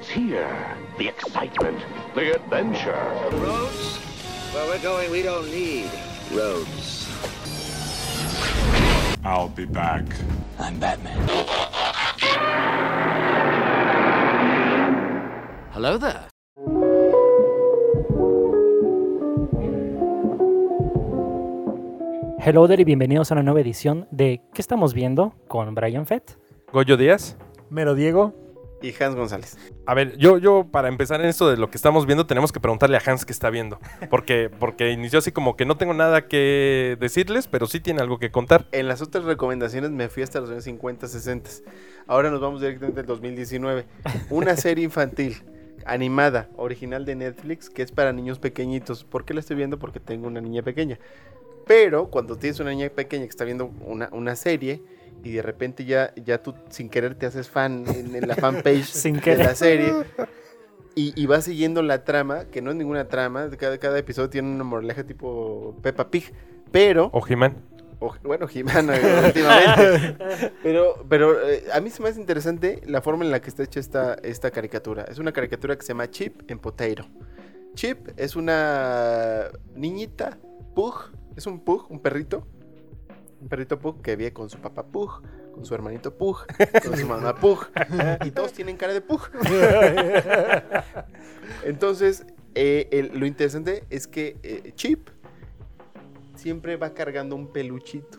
It's here. The excitement, the adventure. Roads? Where we're going, we don't need roads. I'll be back. I'm Batman. Hello there. Hello there y bienvenidos a una nueva edición de ¿Qué estamos viendo? con Brian Fett. Goyo Díaz. Mero Diego. Y Hans González. A ver, yo, yo para empezar en esto de lo que estamos viendo, tenemos que preguntarle a Hans qué está viendo. Porque, porque inició así como que no tengo nada que decirles, pero sí tiene algo que contar. En las otras recomendaciones me fui hasta los años 50, 60. Ahora nos vamos directamente al 2019. Una serie infantil, animada, original de Netflix, que es para niños pequeñitos. ¿Por qué la estoy viendo? Porque tengo una niña pequeña. Pero cuando tienes una niña pequeña que está viendo una, una serie y de repente ya, ya tú sin querer te haces fan en, en la fanpage Sin de querer. la serie y, y vas siguiendo la trama, que no es ninguna trama, cada, cada episodio tiene una moraleja tipo Peppa Pig, pero... O He-Man. bueno, Jimena últimamente. Pero, pero eh, a mí se me hace interesante la forma en la que está hecha esta, esta caricatura. Es una caricatura que se llama Chip en Potato. Chip es una niñita Pug, es un Pug, un perrito. Un perrito Pug que vive con su papá Pug, con su hermanito Pug, con su mamá Pug. Y todos tienen cara de Pug. Entonces, eh, el- lo interesante es que eh, Chip siempre va cargando un peluchito.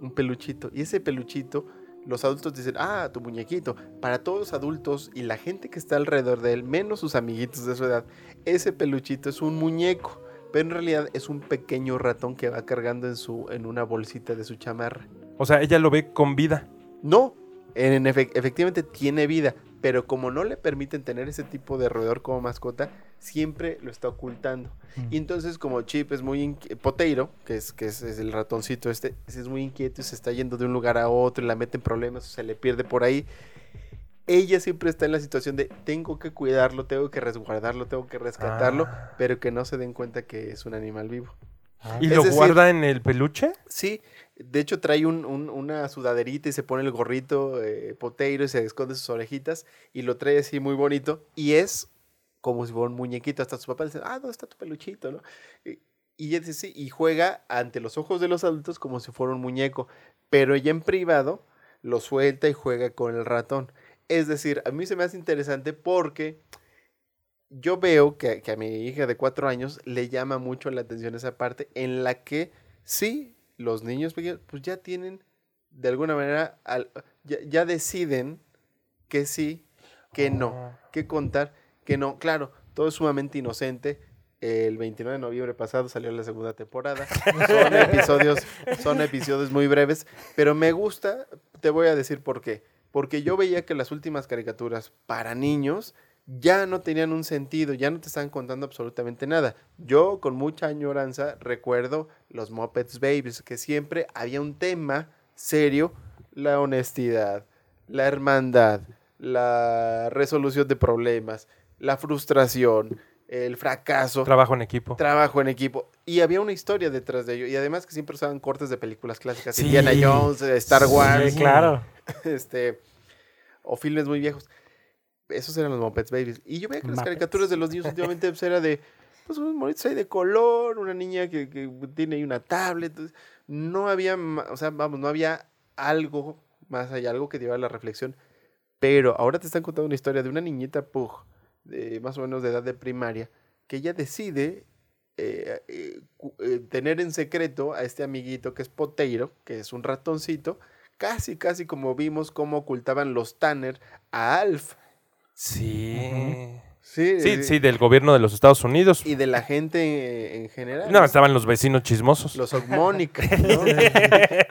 Un peluchito. Y ese peluchito, los adultos dicen, ah, tu muñequito. Para todos los adultos y la gente que está alrededor de él, menos sus amiguitos de su edad, ese peluchito es un muñeco. Pero en realidad es un pequeño ratón que va cargando en, su, en una bolsita de su chamarra. O sea, ella lo ve con vida. No, en efe- efectivamente tiene vida, pero como no le permiten tener ese tipo de roedor como mascota, siempre lo está ocultando. Y entonces como Chip es muy Poteiro, que es que es, es el ratoncito este, es muy inquieto y se está yendo de un lugar a otro y la mete en problemas o se le pierde por ahí. Ella siempre está en la situación de tengo que cuidarlo, tengo que resguardarlo, tengo que rescatarlo, Ah. pero que no se den cuenta que es un animal vivo. ¿Y Es lo decir- guarda en el peluche? Sí, de hecho trae un- un- una sudaderita y se pone el gorrito eh, poteiro y se esconde sus orejitas y lo trae así muy bonito y es como si fuera un muñequito. Hasta su papá le dice, ah, ¿dónde está tu peluchito? ¿no? Y, y ella dice, sí, y juega ante los ojos de los adultos como si fuera un muñeco, pero ella en privado lo suelta y juega con el ratón. Es decir, a mí se me hace interesante porque yo veo que, que a mi hija de cuatro años le llama mucho la atención esa parte en la que sí, los niños pequeños pues ya tienen de alguna manera, al- ya, ya deciden que sí, que no, que contar, que no. Claro, todo es sumamente inocente. El 29 de noviembre pasado salió la segunda temporada. Son episodios, son episodios muy breves, pero me gusta, te voy a decir por qué. Porque yo veía que las últimas caricaturas para niños ya no tenían un sentido, ya no te estaban contando absolutamente nada. Yo con mucha añoranza recuerdo los Muppets Babies, que siempre había un tema serio, la honestidad, la hermandad, la resolución de problemas, la frustración, el fracaso, Trabajo en equipo. trabajo en equipo. Y había una historia detrás de ello. Y además que siempre usaban cortes de películas clásicas. Sí. Indiana Jones, eh, Star Wars, Sí, claro. este, o filmes muy viejos. Esos eran los Muppets Babies. Y yo veía que las Muppets. caricaturas de los niños últimamente pues, era de, pues unos monitos ahí de color, una niña que, que tiene ahí una tablet. entonces, no había, o sea, vamos, no había algo más allá, algo que llevara a la reflexión. Pero ahora te están contando una historia de una niñita Pug, de más o menos de edad de primaria, que ella decide eh, eh, eh, tener en secreto a este amiguito que es Poteiro, que es un ratoncito, casi, casi como vimos cómo ocultaban los Tanner a Alf. Sí. Sí, Sí, eh, sí, del gobierno de los Estados Unidos. Y de la gente en general. No, estaban los vecinos chismosos. Los Ogmonic, ¿no?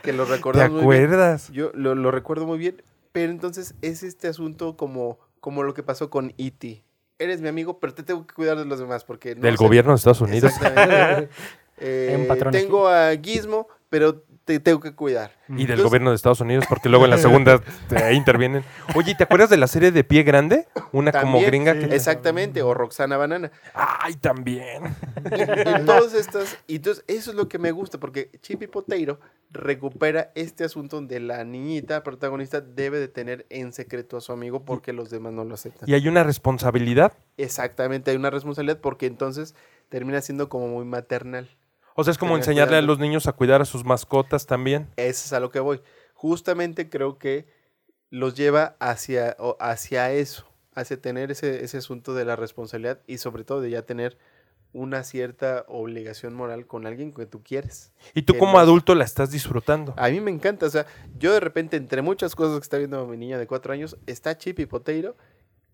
que lo ¿Te recordamos muy bien. acuerdas? Yo lo, lo recuerdo muy bien, pero entonces es este asunto como, como lo que pasó con E.T. Eres mi amigo, pero te tengo que cuidar de los demás porque... no Del sé- gobierno de Estados Unidos. Exactamente. Eh, tengo a Gizmo, pero te tengo que cuidar. Y del Entonces- gobierno de Estados Unidos, porque luego en la segunda eh, intervienen. Oye, ¿te acuerdas de la serie de Pie Grande? Una como gringa. sí, que- Exactamente, o Roxana Banana. Ay, también. Y todas estas, y entonces eso es lo que me gusta, porque Chippy Potato recupera este asunto donde la niñita protagonista debe de tener en secreto a su amigo porque los demás no lo aceptan. Y hay una responsabilidad. Exactamente, hay una responsabilidad porque entonces termina siendo como muy maternal. O sea, es como enseñarle a los niños a cuidar a sus mascotas también. Eso es a lo que voy. Justamente creo que los lleva hacia, o hacia eso, hacia tener ese, ese asunto de la responsabilidad y sobre todo de ya tener una cierta obligación moral con alguien que tú quieres. Y tú como no- adulto la estás disfrutando. A mí me encanta, o sea, yo de repente entre muchas cosas que está viendo mi niña de cuatro años, está Chip y Poteiro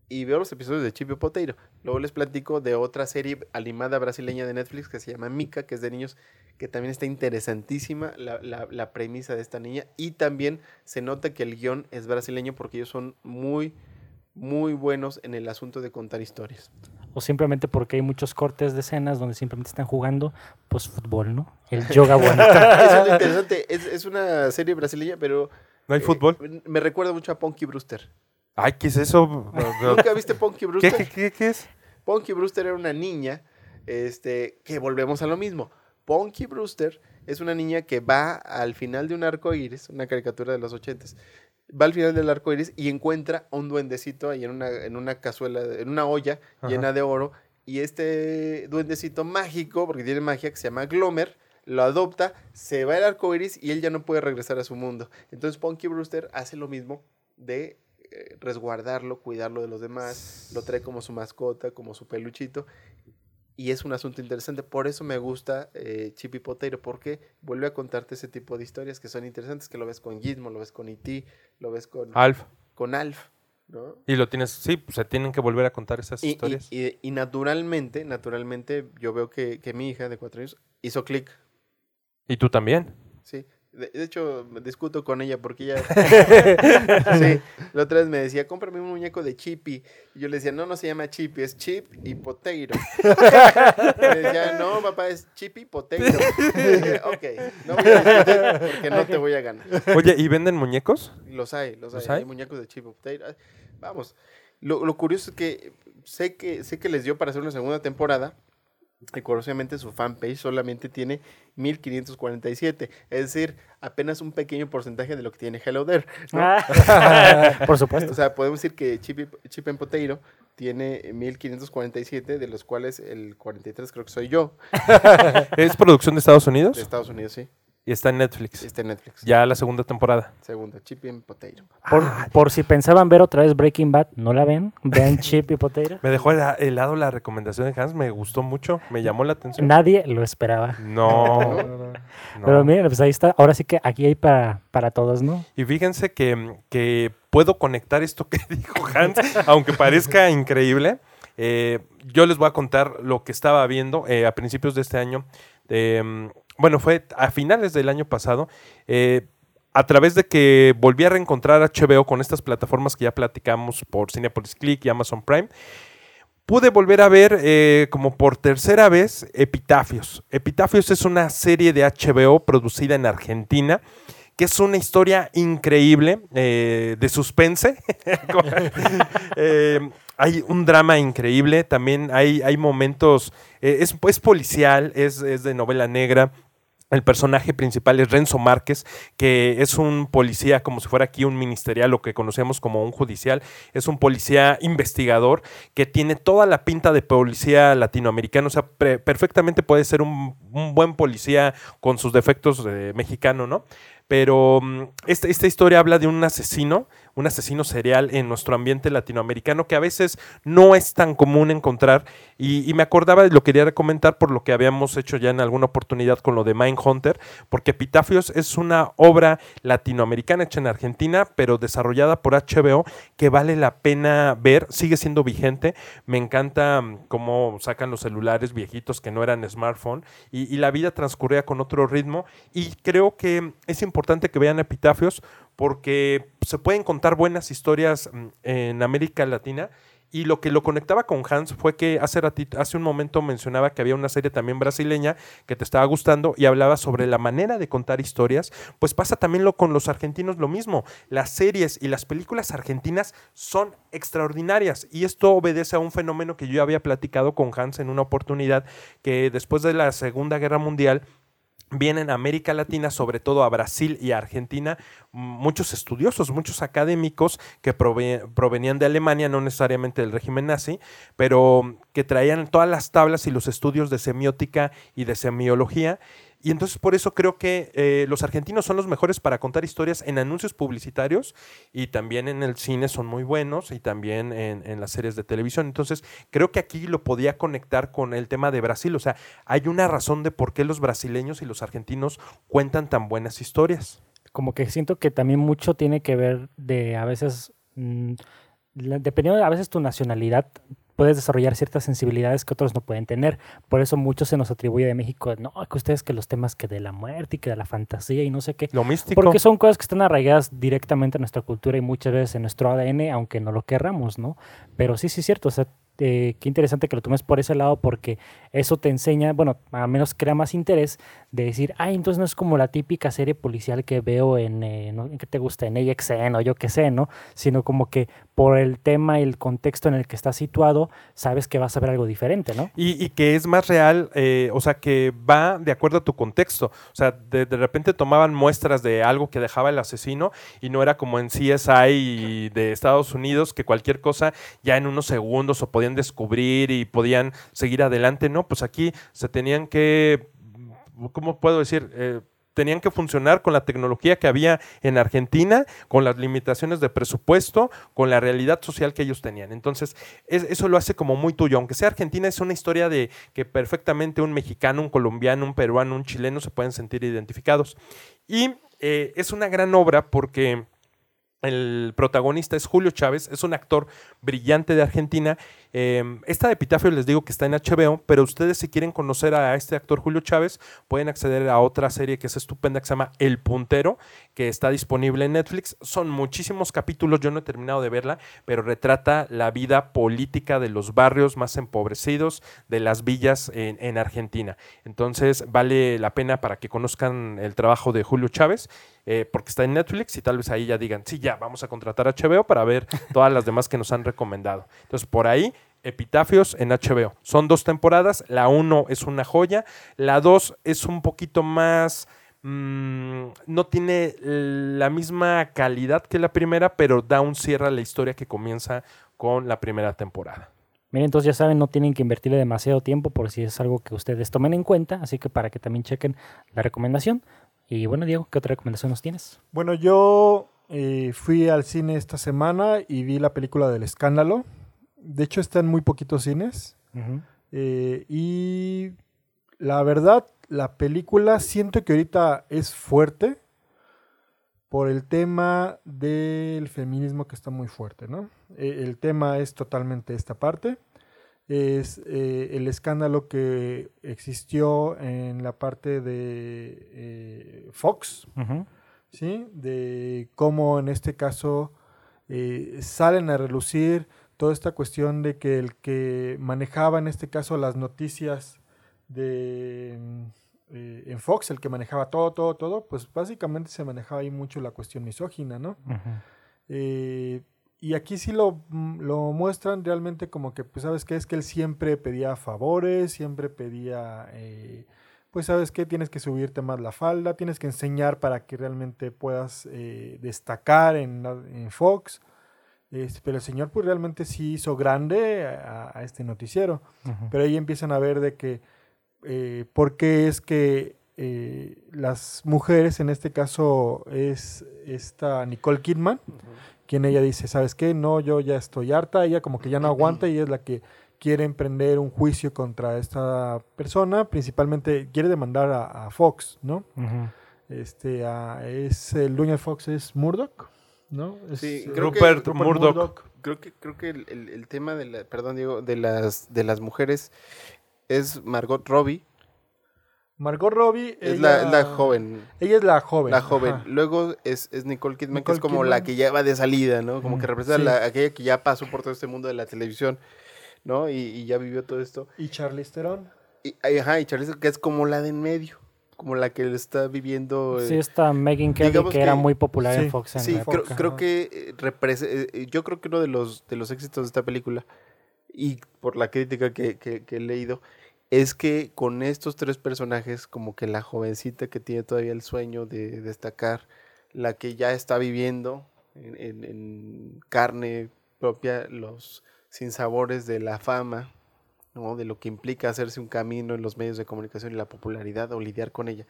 y veo los episodios de Chip y Poteiro. Luego les platico de otra serie animada brasileña de Netflix que se llama Mika, que es de niños, que también está interesantísima la, la- la premisa de esta niña y también se nota que el guion es brasileño porque ellos son muy, muy buenos en el asunto de contar historias. O simplemente porque hay muchos cortes de escenas donde simplemente están jugando, pues fútbol, ¿no? El yoga bonito. Eso es lo interesante, es, es una serie brasileña, pero... ¿No hay eh, fútbol? Me recuerda mucho a Punky Brewster. Ay, ¿qué es eso? ¿Nunca viste Punky ¿Qué, Brewster? qué, qué- qué es? Punky Brewster era una niña, este, que volvemos a lo mismo. Punky Brewster es una niña que va al final de un arco iris, una caricatura de los ochentas, va al final del arco iris y encuentra un duendecito ahí en una, en una cazuela, en una olla Ajá. llena de oro. Y este duendecito mágico, porque tiene magia, que se llama Glomer, lo adopta, se va al arco iris y él ya no puede regresar a su mundo. Entonces Punky Brewster hace lo mismo de resguardarlo, cuidarlo de los demás, lo trae como su mascota, como su peluchito. Y es un asunto interesante. Por eso me gusta eh, Chippy Potato, porque vuelve a contarte ese tipo de historias que son interesantes, que lo ves con Gizmo, lo ves con E.T., lo ves con, Alf. con Alf, ¿no? Y lo tienes, sí, pues se tienen que volver a contar esas Y, y- historias. y- y naturalmente, naturalmente, yo veo que, que mi hija de cuatro años hizo clic, Y tú también. sí. De, de hecho, discuto con ella porque ella... sí, la otra vez me decía, cómprame un muñeco de Chippy. Y yo le decía, no, no se llama Chippy, es Chip y Potato. me decía, no, papá, es Chippy Potato. Y dije, ok, no voy a porque no te voy a ganar. Oye, ¿y venden muñecos? Los hay, los hay. ¿Los hay? hay? muñecos de Chip Potato. Ay, Vamos. Lo, lo curioso es que sé que sé que les dio para hacer una segunda temporada. Y curiosamente su fanpage solamente tiene 1547. Es decir, apenas un pequeño porcentaje de lo que tiene Hello There. ¿no? Ah, Por supuesto. O sea, podemos decir que Chip, Chip and Potato tiene 1547, de los cuales el 43 creo que soy yo, ¿Es producción de Estados Unidos? de Estados Unidos, sí. Y está en Netflix. Está en Netflix. Ya la segunda temporada. Segunda, Chip and Potato. Por, por si pensaban ver otra vez Breaking Bad, ¿no la ven? Vean Chip y Potato. Me dejó hela- helado la recomendación de Hans, me gustó mucho, me llamó la atención. Nadie lo esperaba. No, no. Pero miren, pues ahí está. Ahora sí que aquí hay para, para todos, ¿no? Y fíjense que, que puedo conectar esto que dijo Hans, aunque parezca increíble. Eh, yo les voy a contar lo que estaba viendo eh, a principios de este año. Eh, bueno, fue a finales del año pasado. eh, a través de que volví a reencontrar HBO con estas plataformas que ya platicamos por Cinepolis Click y Amazon Prime, pude volver a ver eh, como por tercera vez Epitafios. Epitafios es una serie de HBO producida en Argentina que es una historia increíble eh, de suspense. Eh, hay un drama increíble, también hay, hay momentos, es, es policial, es, es de novela negra. El personaje principal es Renzo Márquez, que es un policía, como si fuera aquí un ministerial, lo que conocemos como un judicial. Es un policía investigador que tiene toda la pinta de policía latinoamericano. O sea, perfectamente puede ser un, buen policía con sus defectos de mexicano, ¿no? Pero mm, esta, esta historia habla de un asesino, un asesino serial en nuestro ambiente latinoamericano que a veces no es tan común encontrar. Y, me acordaba, y lo quería comentar por lo que habíamos hecho ya en alguna oportunidad con lo de Mindhunter, porque Epitafios es una obra latinoamericana hecha en Argentina, pero desarrollada por HBO, que vale la pena ver, sigue siendo vigente. Me encanta mm, cómo sacan los celulares viejitos que no eran smartphone y la vida transcurría con otro ritmo. Y creo que es importante que vean Epitafios porque se pueden contar buenas historias mm, en América Latina Y lo que lo conectaba con Hans fue que hace, ratito, hace un momento mencionaba que había una serie también brasileña que te estaba gustando y hablaba sobre la manera de contar historias. Pues pasa también lo con los argentinos lo mismo. Las series y las películas argentinas son extraordinarias y esto obedece a un fenómeno que yo había platicado con Hans en una oportunidad que después de la Segunda Guerra Mundial vienen a América Latina, sobre todo a Brasil y a Argentina, muchos estudiosos, muchos académicos que provenían de Alemania, no necesariamente del régimen nazi, pero que traían todas las tablas y los estudios de semiótica y de semiología y entonces por eso creo que eh, los argentinos son los mejores para contar historias en anuncios publicitarios y también en el cine son muy buenos y también en, las series de televisión. Entonces creo que aquí lo podía conectar con el tema de Brasil. O sea, hay una razón de por qué los brasileños y los argentinos cuentan tan buenas historias. Como que siento que también mucho tiene que ver de a veces... Mm, dependiendo de a veces tu nacionalidad, puedes desarrollar ciertas sensibilidades que otros no pueden tener. Por eso mucho se nos atribuye de México, no, que ustedes que los temas que de la muerte y que de la fantasía y no sé qué. Lo místico. Porque son cosas que están arraigadas directamente en nuestra cultura y muchas veces en nuestro ADN, aunque no lo querramos, ¿no? Pero sí, sí es cierto, o sea, eh, qué interesante que lo tomes por ese lado porque eso te enseña, bueno, a menos crea más interés de decir, ay, entonces no es como la típica serie policial que veo en, eh, ¿no? ¿en qué te gusta? En AXN o yo qué sé, ¿no? Sino como que por el tema y el contexto en el que está situado, sabes que vas a ver algo diferente, ¿no? Y, que es más real, eh, o sea, que va de acuerdo a tu contexto. O sea, de, de, repente tomaban muestras de algo que dejaba el asesino y no era como en CSI de Estados Unidos, que cualquier cosa ya en unos segundos o podían descubrir y podían seguir adelante, ¿no? Pues aquí se tenían que, ¿cómo puedo decir? Eh, tenían que funcionar con la tecnología que había en Argentina, con las limitaciones de presupuesto, con la realidad social que ellos tenían. Entonces, eso lo hace como muy tuyo. Aunque sea Argentina, es una historia de que perfectamente un mexicano, un colombiano, un peruano, un chileno se pueden sentir identificados. Y eh, es una gran obra porque el protagonista es Julio Chávez, es un actor brillante de Argentina. Em, esta de Epitafio les digo que está en HBO, pero ustedes si quieren conocer a este actor Julio Chávez, pueden acceder a otra serie que es estupenda que se llama El Puntero, que está disponible en Netflix. Son muchísimos capítulos, yo no he terminado de verla, pero retrata la vida política de los barrios más empobrecidos, de las villas en, en Argentina. Entonces vale la pena para que conozcan el trabajo de Julio Chávez eh, porque está en Netflix y tal vez ahí ya digan, sí, ya, vamos a contratar a HBO para ver todas las demás que nos han recomendado. Entonces, por ahí, Epitafios en HBO. Son dos temporadas, la uno es una joya, la dos es un poquito más... Mm, no tiene la misma calidad que la primera, pero da un cierre a la historia que comienza con la primera temporada. Miren, entonces ya saben, no tienen que invertirle demasiado tiempo por si es algo que ustedes tomen en cuenta, así que para que también chequen la recomendación. Y bueno, Diego, ¿qué otra recomendación nos tienes? Bueno, yo eh, fui al cine esta semana y vi la película del escándalo. De hecho, está en muy poquitos cines. Eh, y la verdad, la película siento que ahorita es fuerte por el tema del feminismo que está muy fuerte, ¿no? Eh, el tema es totalmente esta parte es eh, el escándalo que existió en la parte de Fox, ¿sí? De cómo en este caso salen a relucir toda esta cuestión de que el que manejaba en este caso las noticias de en Fox, el que manejaba todo, todo, todo, pues básicamente se manejaba ahí mucho la cuestión misógina, ¿no? Y aquí sí lo, mm, lo, muestran realmente como que, pues, ¿sabes qué? Es que él siempre pedía favores, siempre pedía, eh, pues, ¿sabes qué? Tienes que subirte más la falda, tienes que enseñar para que realmente puedas eh, destacar en, en Fox. Este, pero el señor, pues, realmente sí hizo grande a, este noticiero. Pero ahí empiezan a ver de que, eh, ¿por qué es que las mujeres, en este caso es esta Nicole Kidman, quien ella dice, ¿sabes qué? No, yo ya estoy harta, ella como que ya no aguanta y es la que quiere emprender un juicio contra esta persona, principalmente quiere demandar a, Fox, ¿no? Este, es el dueño de Fox es Murdoch, ¿no? sí, Rupert, Murdoch. Creo que creo que el, tema de la, perdón Diego, de las de las mujeres es Margot Robbie Margot Robbie. Es ella- la, la joven. Ella es la joven. La joven. ajá. Luego es, es Nicole Kidman, que es como Kidman. la que ya va de salida, ¿no? Como que Mm, representa sí. la- aquella que ya pasó por todo este mundo de la televisión, ¿no? Y, y ya vivió todo esto. Y Charlize Theron. Y, ajá, y Charlize, que es como la de en medio, como la que está viviendo. eh, Sí, está Megan Kelly, que, era muy popular sí, en Fox. en Sí, la creo, época, creo que eh, eh, eh, yo creo que uno de los, de los éxitos de esta película, y por la crítica que, que- que he leído, es que con estos tres personajes, como que la jovencita que tiene todavía el sueño de destacar, la que ya está viviendo en, en- en carne propia los sinsabores de la fama, ¿no? de lo que implica hacerse un camino en los medios de comunicación y la popularidad o lidiar con ella.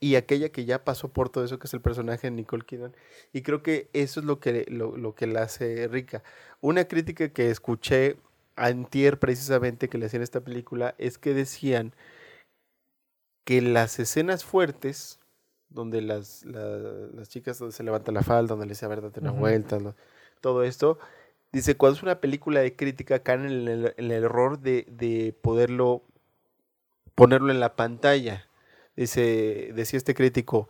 Y aquella que ya pasó por todo eso, que es el personaje de Nicole Kidman. Y creo que eso es lo que, lo, lo que la hace rica. Una crítica que escuché antier precisamente que le hacían esta película es que decían que las escenas fuertes, donde las, la- las chicas donde se levanta la falda, donde le dice a ver, date una vuelta, todo esto, dice, cuando es una película de crítica, caen en el, en el error de, de poderlo ponerlo en la pantalla. Dice, decía este crítico,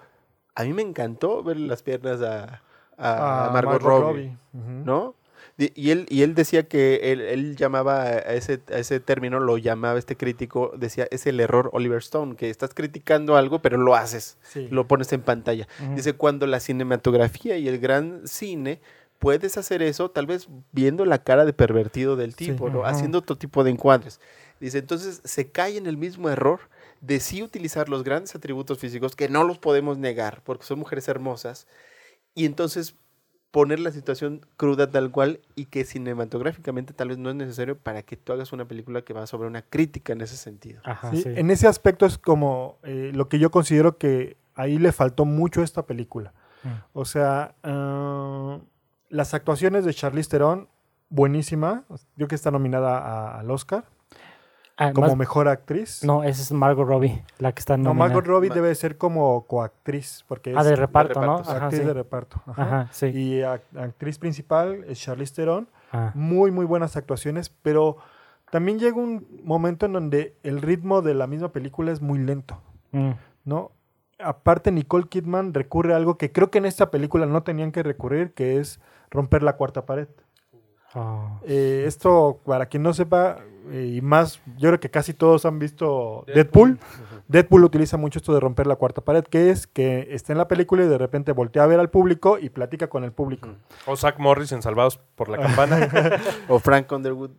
a mí me encantó ver las piernas a, a a Margot, Robbie. ¿no? Y él, y él decía que él, él llamaba a ese, a ese término, lo llamaba este crítico, decía, es el error Oliver Stone, que estás criticando algo, pero lo haces, Sí. lo pones en pantalla. Ujú. Dice, cuando la cinematografía y el gran cine, puedes hacer eso tal vez viendo la cara de pervertido del Sí. tipo, ¿no? Ujú. haciendo otro tipo de encuadres. Dice, entonces se cae en el mismo error de sí utilizar los grandes atributos físicos, que no los podemos negar, porque son mujeres hermosas, y entonces poner la situación cruda tal cual y que cinematográficamente tal vez no es necesario para que tú hagas una película que va sobre una crítica en ese sentido. Ajá, Sí, sí. En ese aspecto es como eh, lo que yo considero que ahí le faltó mucho a esta película. Mm. O sea, ah, las actuaciones de Charlize Theron, buenísima. Yo que está nominada a- al Oscar Ah, como mejor actriz. No, esa es Margot Robbie, la que está No, nominada. Margot Robbie Ma- debe ser como coactriz, porque es Ah, de reparto, ¿no? reparto, Ajá, actriz sí. de reparto. Ajá. Ajá, sí. Y ac- actriz principal es Charlize Theron. Ah, Muy, muy buenas actuaciones, pero también llega un momento en donde el ritmo de la misma película es muy lento. mm, ¿no? Aparte, Nicole Kidman recurre a algo que creo que en esta película no tenían que recurrir, que es romper la cuarta pared. oh, Eh, esto, para quien no sepa, eh, y más, yo creo que casi todos han visto Deadpool. Deadpool utiliza mucho esto de romper la cuarta pared, que es que está en la película y de repente voltea a ver al público y platica con el público. O Zach Morris en Salvados por la Campana. O Frank Underwood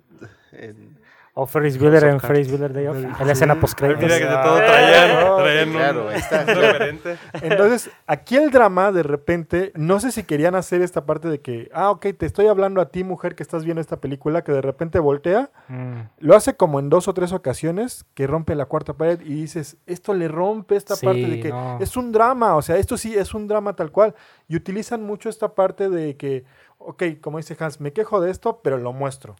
en- O Ferris Bueller en Ferris Bueller Day Off. En la escena post mira que de Ah, todo traían, no, traían claro, está. un referente. Entonces, aquí el drama, de repente, no sé si querían hacer esta parte de que, ah, ok, te estoy hablando a ti, mujer, que estás viendo esta película, que de repente voltea Mm, Lo hace como en dos o tres ocasiones que rompe la cuarta pared y dices, esto le rompe esta Sí, parte de que no. es un drama, o sea, esto sí es un drama tal cual. Y utilizan mucho esta parte de que, ok, como dice Hans, me quejo de esto, pero lo muestro.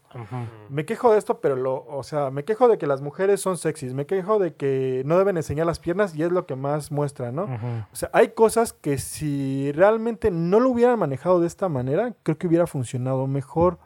Me quejo de esto, pero lo, o sea, me quejo de que las mujeres son sexys, me quejo de que no deben enseñar las piernas y es lo que más muestra, ¿no? O sea, hay cosas que si realmente no lo hubieran manejado de esta manera, creo que hubiera funcionado mejor.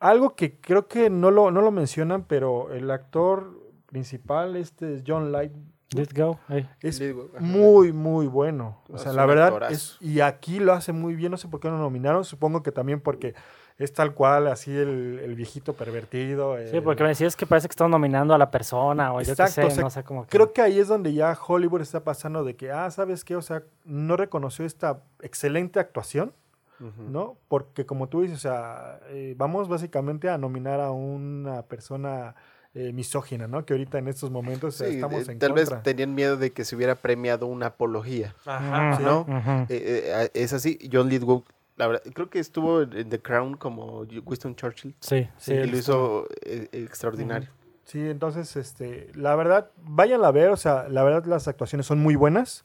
Algo que creo que no lo, no lo mencionan, pero el actor principal, este es John Light, Let's go. Es muy, muy bueno. O sea, la verdad, es, y aquí lo hace muy bien, no sé por qué no lo nominaron, supongo que también porque es tal cual, así el, el viejito pervertido. Sí, porque me decías que parece que están nominando a la persona o yo qué Exacto, sé, o sea, no sé cómo que... Creo que ahí es donde ya Hollywood está pasando de que, ah, ¿sabes qué? O sea, no reconoció esta excelente actuación. ¿no? Porque como tú dices, o sea, eh, vamos básicamente a nominar a una persona eh, misógina, ¿no? Que ahorita en estos momentos Sí, estamos en tal contra. vez tenían miedo de que se hubiera premiado una apología. Ajá. ¿no? Eh, eh, es así, John Lithgow, la verdad, creo que estuvo en The Crown como Winston Churchill. Sí, sí. y lo hizo eh, extraordinario. Sí, entonces, este, la verdad, váyanla a ver, o sea, la verdad las actuaciones son muy buenas,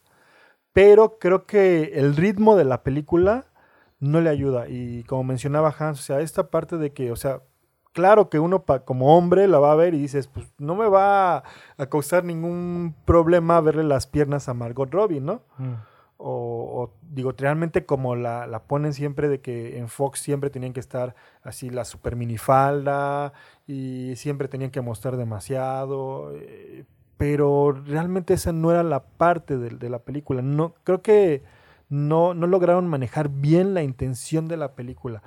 pero creo que el ritmo de la película no le ayuda. Y como mencionaba Hans, o sea, esta parte de que, o sea, claro que uno pa- como hombre la va a ver y dices, pues no me va a causar ningún problema verle las piernas a Margot Robbie, ¿no? Mm. O, o, digo, realmente como la, la ponen siempre de que en Fox siempre tenían que estar así la super minifalda y siempre tenían que mostrar demasiado. eh, pero realmente esa no era la parte de, de la película. No, creo que no, no lograron manejar bien la intención de la película.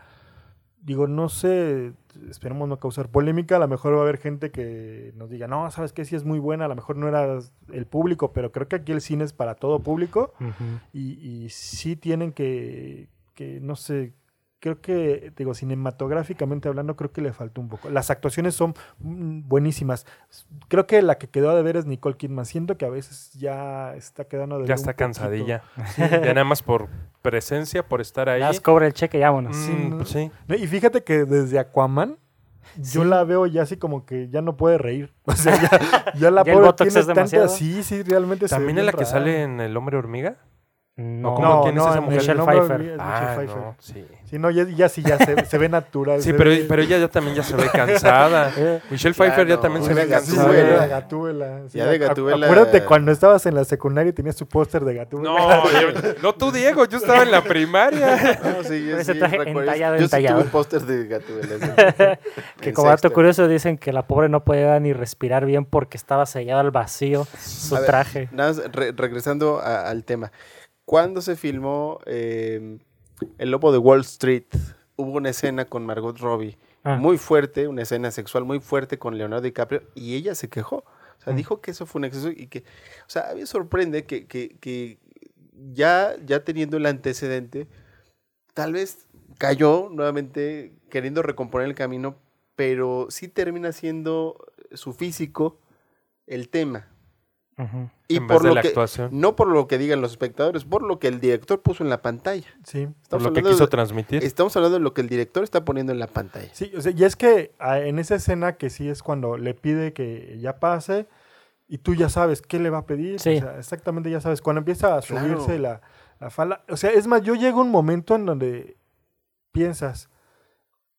Digo, no sé, esperemos no causar polémica, a lo mejor va a haber gente que nos diga, no, sabes que sí es muy buena, a lo mejor no era el público, pero creo que aquí el cine es para todo público y, y sí tienen que, que, no sé, creo que, digo, cinematográficamente hablando, creo que le faltó un poco. Las actuaciones son mm, buenísimas. Creo que la que quedó de ver es Nicole Kidman. Siento que a veces ya está quedando de Ya está cansadilla. Ya nada más por presencia, por estar ahí. Las cobra el cheque y vámonos. Sí, Mm, ¿no? pues sí. No, Y fíjate que desde Aquaman, yo Sí. la veo ya así como que ya no puede reír. O sea, ya, ya la ¿Ya el pobre tiene es tanta- demasiado? Sí, sí, realmente ¿También es la que sale en El Hombre Hormiga? No, ¿cómo? No, ¿Quién es no, esa mujer? el Michelle Pfeiffer. es Ah, Michelle Pfeiffer. no, sí. Sí, no, ya, ya sí, ya se, se ve natural. Sí, pero, ve- pero ella ya también ya se ve cansada. Eh, Michelle Pfeiffer ya también se ve cansada. Gatúbela. Sí, Ya de Gatúbela- Acuérdate cuando estabas en la secundaria y tenías tu póster de Gatúbela. No, yo- no tú, Diego, yo estaba en la primaria. No, sí, yo sí traje entallado, Yo sí tuve póster de Gatúbela. que como dato curioso dicen que la pobre no podía ni respirar bien porque estaba sellado al vacío su A ver, traje. Nada más, re- regresando a- al tema. ¿Cuándo se filmó eh, El Lobo de Wall Street? Hubo una escena con Margot Robbie Ah. muy fuerte, una escena sexual muy fuerte con Leonardo DiCaprio y ella se quejó. O sea, Mm. dijo que eso fue un exceso y que, o sea, a mí me sorprende que, que- que ya, ya teniendo el antecedente, tal vez cayó nuevamente queriendo recomponer el camino, pero sí termina siendo su físico el tema. Ujú. Y En vez por de lo la que, actuación. no por lo que digan los espectadores, por lo que el director puso en la pantalla. Sí. Por Estamos, lo que hablando quiso de, transmitir. estamos hablando de lo que el director está poniendo en la pantalla. Sí, o sea, y es que en esa escena que sí es cuando le pide que ya pase y tú ya sabes qué le va a pedir. Sí. O sea, exactamente ya sabes. Cuando empieza a Claro. subirse la, la falda. O sea, es más, yo llego a un momento en donde piensas,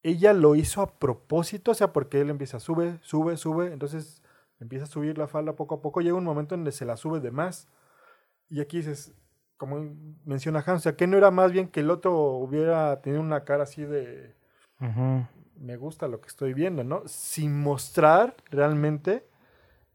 ella lo hizo a propósito, o sea, porque él empieza, sube, sube, sube, entonces empieza a subir la falda poco a poco, llega un momento en donde se la sube de más. Y aquí dices, como menciona Hans, o sea, que no era más bien que el otro hubiera tenido una cara así de me gusta lo que estoy viendo, ¿no? Sin mostrar realmente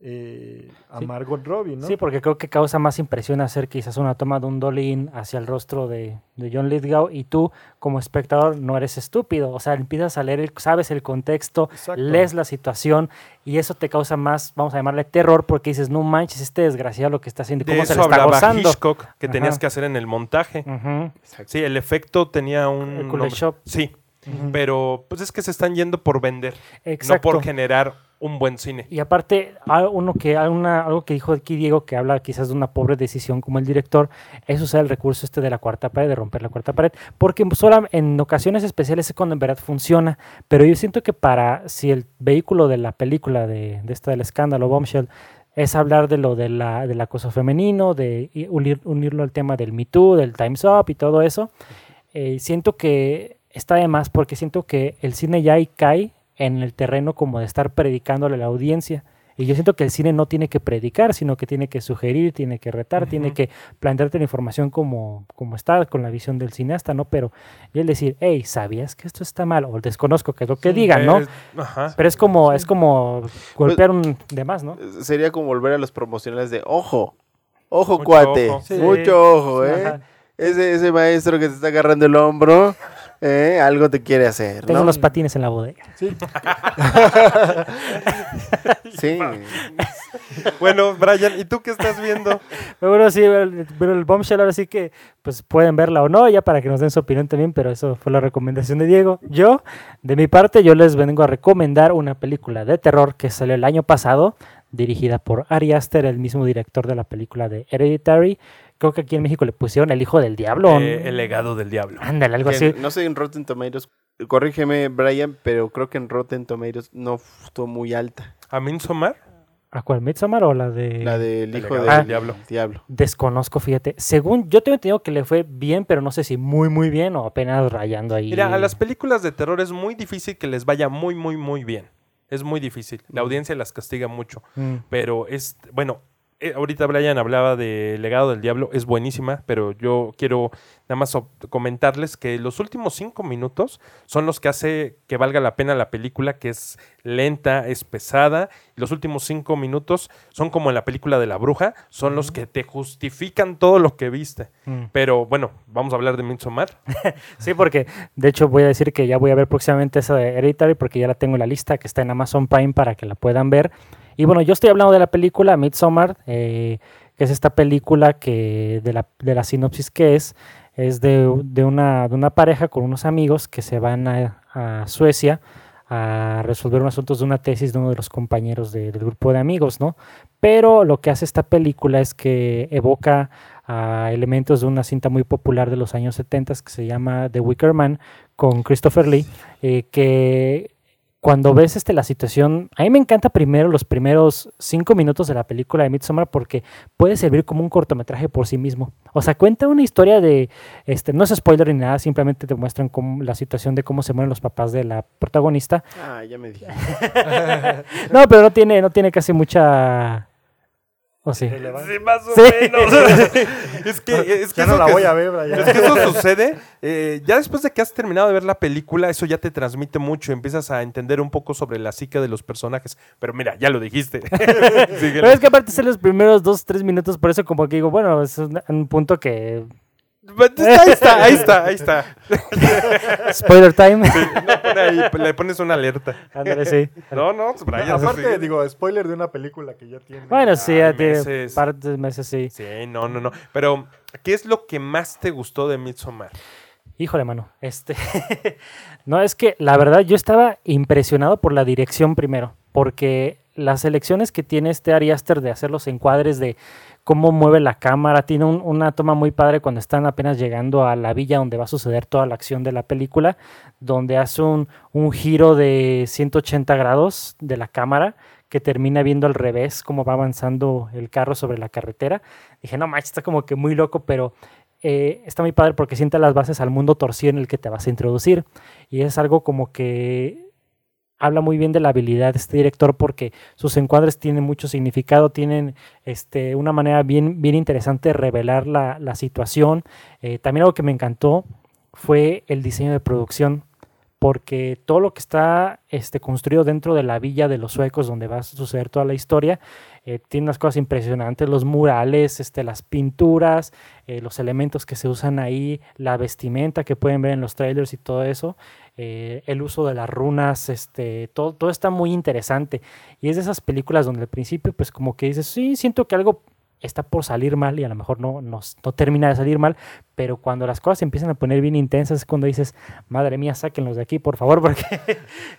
eh, a Sí. Margot Robbie, ¿no? Sí, porque creo que causa más impresión hacer quizás una toma de un dolín hacia el rostro de, de John Lithgow y tú como espectador no eres estúpido, o sea, empiezas a leer, el- sabes el contexto, Exacto. lees la situación y eso te causa más, vamos a llamarle terror porque dices, no manches, este desgraciado lo que está haciendo, De ¿cómo se eso le está hablaba gozando? Hitchcock, que tenías que hacer en el montaje. Sí, el efecto tenía un... El nombre. Shop. Sí, pero pues es que se están yendo por vender, Exacto. no por generar un buen cine. Y aparte, uno que, una- algo que dijo aquí Diego, que habla quizás de una pobre decisión como el director, es usar el recurso este de la cuarta pared, de romper la cuarta pared, porque solo en ocasiones especiales es cuando en verdad funciona, pero yo siento que para, si el vehículo de la película, de, de esta del escándalo, Bombshell, es hablar de lo de la, del acoso femenino, de unir- unirlo al tema del Me Too, del Time's Up y todo eso, eh, siento que está de más porque siento que el cine ya ahí cae en el terreno como de estar predicándole a la audiencia. Y yo siento que el cine no tiene que predicar, sino que tiene que sugerir, tiene que retar, tiene que plantearte la información como, como está, con la visión del cineasta, ¿no? Pero y el decir, hey, ¿sabías que esto está mal? O desconozco que es lo que digan, ¿no? Ajá. Pero es como, es como golpear un de más, ¿no? Eh, Sería como volver a los promocionales de ojo, ojo Mucho cuate, ojo. Sí. mucho ojo, ¿eh? Ajá. Ese, ese maestro que te está agarrando el hombro, ¿eh? algo te quiere hacer, Tengo ¿no? unos patines en la bodega. Sí. Sí, Bueno, Brian, ¿y tú qué estás viendo? Bueno, sí, pero el Bombshell ahora sí que pues pueden verla o no, ya para que nos den su opinión también, pero eso fue la recomendación de Diego. Yo, de mi parte, yo les vengo a recomendar una película de terror que salió el año pasado, dirigida por Ari Aster, el mismo director de la película de Hereditary. Creo que aquí en México le pusieron El Hijo del Diablo. Eh, el legado del diablo. Ándale, algo que así. no sé en Rotten Tomatoes, corrígeme Brian, pero creo que en Rotten Tomatoes no estuvo muy alta. ¿A Midsommar? ¿A cuál? ¿Midsommar o la de...? La del El hijo del diablo. diablo. Desconozco, fíjate. Según yo tengo entendido que le fue bien, pero no sé si muy, muy bien o apenas rayando ahí. Mira, a las películas de terror es muy difícil que les vaya muy, muy, muy bien. Es muy difícil. La audiencia las castiga mucho. Mm. Pero es, bueno, eh, ahorita Brian hablaba de Legado del Diablo, es buenísima, pero yo quiero nada más comentarles que los últimos cinco minutos son los que hace que valga la pena la película, que es lenta, es pesada, y los últimos cinco minutos son como en la película de la bruja, son los que te justifican todo lo que viste. Mm. Pero bueno, vamos a hablar de Midsommar. Sí, porque de hecho voy a decir que ya voy a ver próximamente esa de Hereditary porque ya la tengo en la lista que está en Amazon Prime para que la puedan ver. Y bueno, yo estoy hablando de la película Midsommar, eh, que es esta película que de la, de la sinopsis que es, es de, de una, de una pareja con unos amigos que se van a, a Suecia a resolver unos asuntos de una tesis de uno de los compañeros de- del grupo de amigos, ¿no? Pero lo que hace esta película es que evoca a elementos de una cinta muy popular de los años 70 que se llama The Wicker Man con Christopher Lee, eh, que cuando ves este, la situación, a mí me encanta primero los primeros cinco minutos de la película de Midsommar porque puede servir como un cortometraje por sí mismo. O sea, cuenta una historia de, este, no es spoiler ni nada, simplemente te muestran cómo, la situación de cómo se mueren los papás de la protagonista. Ah, ya me dije. No, pero no tiene, no tiene casi mucha... ¿O sí? Sí, más o Sí. menos. es que, es que Ya no eso la que- voy a ver, Brian. Es que eso sucede, eh, ya después de que has terminado de ver la película, eso ya te transmite mucho, empiezas a entender un poco sobre la psique de los personajes. Pero mira, ya lo dijiste. Pero es que aparte son los primeros dos, tres minutos, por eso como que digo, bueno, es un, un punto que... Pues, Ahí está, ahí está, ahí está. Spoiler time. Sí, no, pone ahí, le pones una alerta. Ándale, sí. No, no, pues, Brian, Aparte, sí. digo, spoiler de una película que ya tiene. Bueno, sí, ya tiene meses. partes, meses, sí. Sí, no, no, no. Pero, ¿qué es lo que más te gustó de Midsommar? Híjole, mano. Este. no, es que la verdad yo estaba impresionado por la dirección primero. Porque las elecciones que tiene este Ari Aster de hacer los encuadres de cómo mueve la cámara, tiene un- una toma muy padre cuando están apenas llegando a la villa donde va a suceder toda la acción de la película, donde hace un, giro de 180 grados de la cámara que termina viendo al revés cómo va avanzando el carro sobre la carretera. Dije, no manches, está como que muy loco, pero eh, está muy padre porque sienta las bases al mundo torcido en el que te vas a introducir. Y es algo como que habla muy bien de la habilidad de este director porque sus encuadres tienen mucho significado, tienen este, una manera bien, bien interesante de revelar la, la situación. Eh, también algo que me encantó fue el diseño de producción porque todo lo que está este, construido dentro de la villa de los suecos donde va a suceder toda la historia eh, tiene unas cosas impresionantes, los murales, este, las pinturas, eh, los elementos que se usan ahí, la vestimenta que pueden ver en los trailers y todo eso, eh, el uso de las runas, este, todo, todo está muy interesante. Y es de esas películas donde al principio pues como que dices, sí, siento que algo está por salir mal y a lo mejor no, no, termina de salir mal, pero cuando las cosas se empiezan a poner bien intensas es cuando dices, madre mía, sáquenlos de aquí, por favor, porque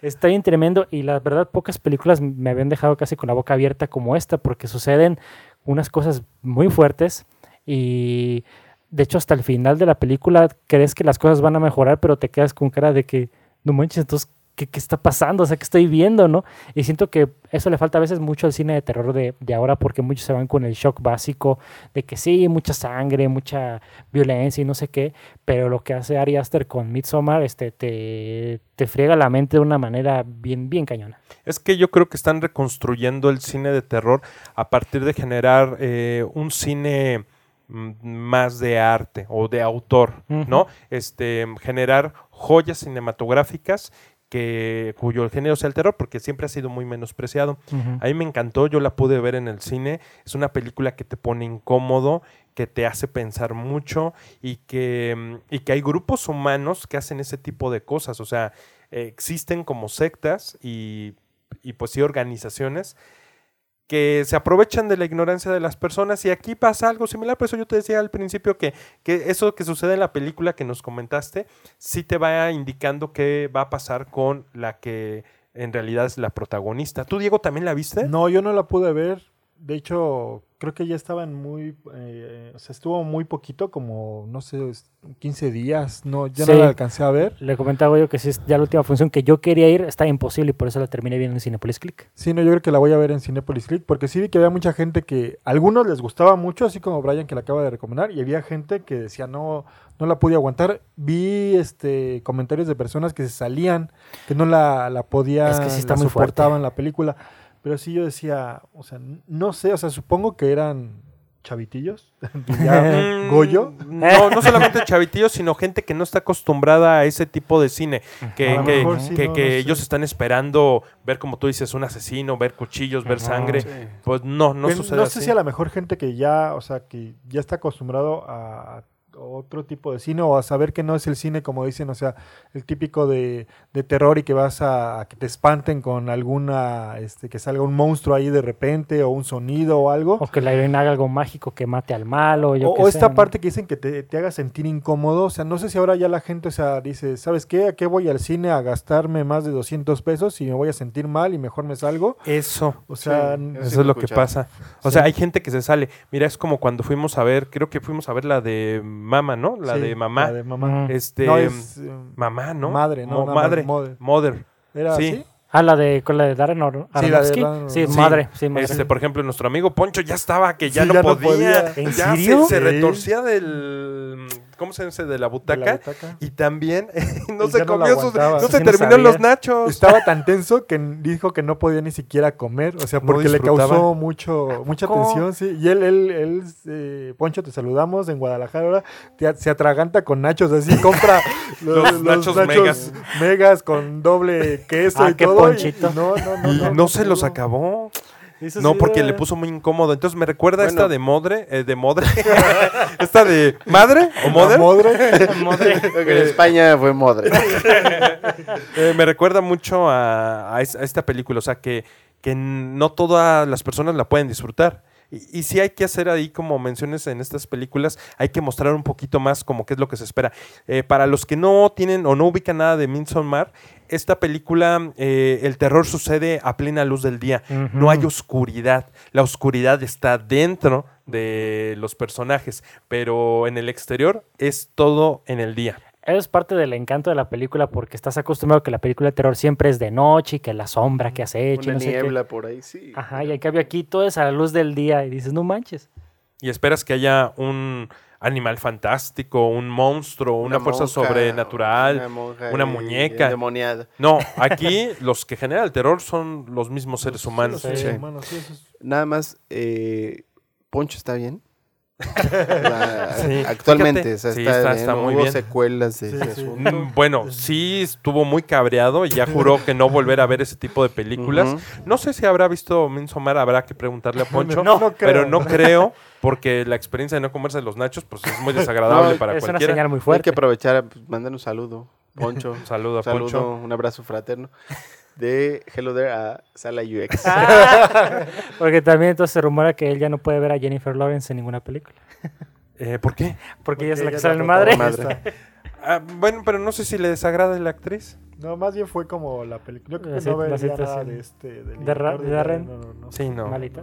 está bien tremendo y la verdad pocas películas me habían dejado casi con la boca abierta como esta, porque suceden unas cosas muy fuertes y de hecho hasta el final de la película crees que las cosas van a mejorar, pero te quedas con cara de que, no manches, entonces... ¿Qué, qué está pasando? O sea, ¿qué estoy viendo, no? Y siento que eso le falta a veces mucho al cine de terror de, de ahora porque muchos se van con el shock básico de que sí, mucha sangre, mucha violencia y no sé qué, pero lo que hace Ari Aster con Midsommar este, te, te friega la mente de una manera bien, bien cañona. Es que yo creo que están reconstruyendo el cine de terror a partir de generar eh, un cine mm, más de arte o de autor. ¿no? Este, generar joyas cinematográficas que, cuyo género sea el terror, porque siempre ha sido muy menospreciado. A mí me encantó, yo la pude ver en el cine. Es una película que te pone incómodo, que te hace pensar mucho y que, y que hay grupos humanos que hacen ese tipo de cosas. O sea, existen como sectas y, y pues sí organizaciones que se aprovechan de la ignorancia de las personas y aquí pasa algo similar, por eso yo te decía al principio que, que eso que sucede en la película que nos comentaste, sí te va indicando qué va a pasar con la que en realidad es la protagonista. ¿Tú, Diego, también la viste? No, yo no la pude ver. De hecho, creo que ya estaban muy. eh, o sea, estuvo muy poquito, como, no sé, es- 15 días. No, ya Sí. no la alcancé a ver. Le comentaba yo que si es ya la última función que yo quería ir, está imposible y por eso la terminé viendo en Cinepolis Click. Sí, no, yo creo que la voy a ver en Cinepolis Click, porque sí vi que había mucha gente que. Algunos les gustaba mucho, así como Brian que la acaba de recomendar, y había gente que decía no, no la pude aguantar. Vi este comentarios de personas que se salían, que no la, la podían, Es que sí está la muy fuerte. soportaban la película. Pero sí yo decía, o sea, no sé, o sea, supongo que eran chavitillos. ya, Mm, Goyo. No, no solamente chavitillos, sino gente que no está acostumbrada a ese tipo de cine. Que, A que, sí, que- no, que no sé. ellos están esperando ver, como tú dices, un asesino, ver cuchillos, ver sangre. Sí. Pues no, no Que sucede no así. sé si a la mejor gente que ya, o sea, que ya está acostumbrado a otro tipo de cine o a saber que no es el cine como dicen, o sea, el típico de, de terror y que vas a, a que te espanten con alguna, este, que salga un monstruo ahí de repente o un sonido o algo. O que la heroína haga algo mágico que mate al malo. Yo O, qué o sé, esta ¿no? parte que dicen que te, te haga sentir incómodo, o sea, no sé si ahora ya la gente, o sea, dice, ¿sabes qué? ¿A qué voy al cine a gastarme más de 200 pesos y me voy a sentir mal y mejor me salgo? Eso. O sea, Sí, Eso sí Eso es lo que pasa. O sea, hay gente que se sale. Mira, es como cuando fuimos a ver, creo que fuimos a ver la de Mama, ¿no? La sí, de mamá. la de mamá. Este, No, es, eh, mamá, ¿no? Madre, no, Mo- madre. mother. Mother. ¿Era Sí. así? Ah, la de, con la de Darren Ar- Sí, la de Aronofsky. Darren Sí, Aronofsky. madre. Sí, madre. Este, por ejemplo, nuestro amigo Poncho ya estaba que ya, Sí, no, ya no podía. ¿En Ya se- serio? Se, retorcía del. ¿Cómo se dice? De la De la butaca. Y también no Y se no comió sus. No se sí terminó los nachos. Estaba tan tenso que dijo que no podía ni siquiera comer, o sea, No porque le causó mucho, mucha tensión, sí. Y él, él, él, eh, Poncho, te saludamos en Guadalajara, ahora te se atraganta con nachos, así compra los, Los los nachos megas. megas con doble queso Ah, y qué todo. y- Ponchito. y no, no, no, Y no, no se los acabó. Eso No, sí porque era- le puso muy incómodo. Entonces me recuerda Bueno. esta de Modre, eh, de Modre. esta de Madre o modre. Que en España fue madre. Eh, me recuerda mucho a, a esta película. O sea, que, que no todas las personas la pueden disfrutar. Y, y sí hay que hacer ahí, como menciones en estas películas, hay que mostrar un poquito más como qué es lo que se espera. Eh, para los que no tienen o no ubican nada de Midsommar, esta película, eh, el terror sucede a plena luz del día. No hay oscuridad. La oscuridad está dentro de los personajes, pero en el exterior es todo en el día. Eso es parte del encanto de la película porque estás acostumbrado a que la película de terror siempre es de noche y que la sombra que has hecho y Una no sé qué. niebla por ahí, sí. Ajá, y en cambio aquí todo es a la luz del día y dices, no manches. y esperas que haya un animal fantástico, un monstruo, una, fuerza monja, sobrenatural. una, monja una muñeca. endemoniada. No, aquí los que generan el terror son los mismos seres humanos. Sí, los seres Sí. humanos, sí, eso es- Nada más, eh, Poncho está bien. La- Sí, actualmente, fíjate. o sea, Sí, está, está- bien, está no muy hubo bien. secuelas de Sí, ese sí. asunto. Mm, Bueno, sí estuvo muy cabreado y ya juró que no volver a ver ese tipo de películas. No sé si habrá visto Midsommar, habrá que preguntarle a Poncho. No, no creo. pero no creo, porque la experiencia de no comerse los nachos pues es muy desagradable No, para es una cualquiera. señal muy Hay que fuerte. aprovechar, pues, mandar un saludo, Poncho. Un saludo a Un saludo, Poncho. un abrazo fraterno. De Hello There a Sala UX. Porque también entonces se rumora que él ya no puede ver a Jennifer Lawrence en ninguna película. Eh, ¿Por qué? Porque ella es Porque la que sale en madre. Ah, bueno, pero no sé si le desagrada la actriz. No, más bien fue como la película. Yo creo que La no vería nada de este. del De Ra- director de Darren. No, no, no. Sí, no. Malita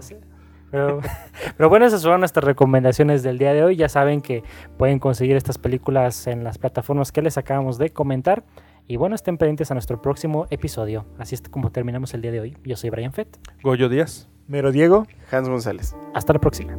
pero bueno, esas fueron nuestras recomendaciones del día de hoy. Ya saben que pueden conseguir estas películas en las plataformas que les acabamos de comentar. Y bueno, estén pendientes a nuestro próximo episodio. Así es como terminamos el día de hoy. Yo soy Brian Fett. Goyo Díaz. Mero Diego. Hans González. Hasta la próxima.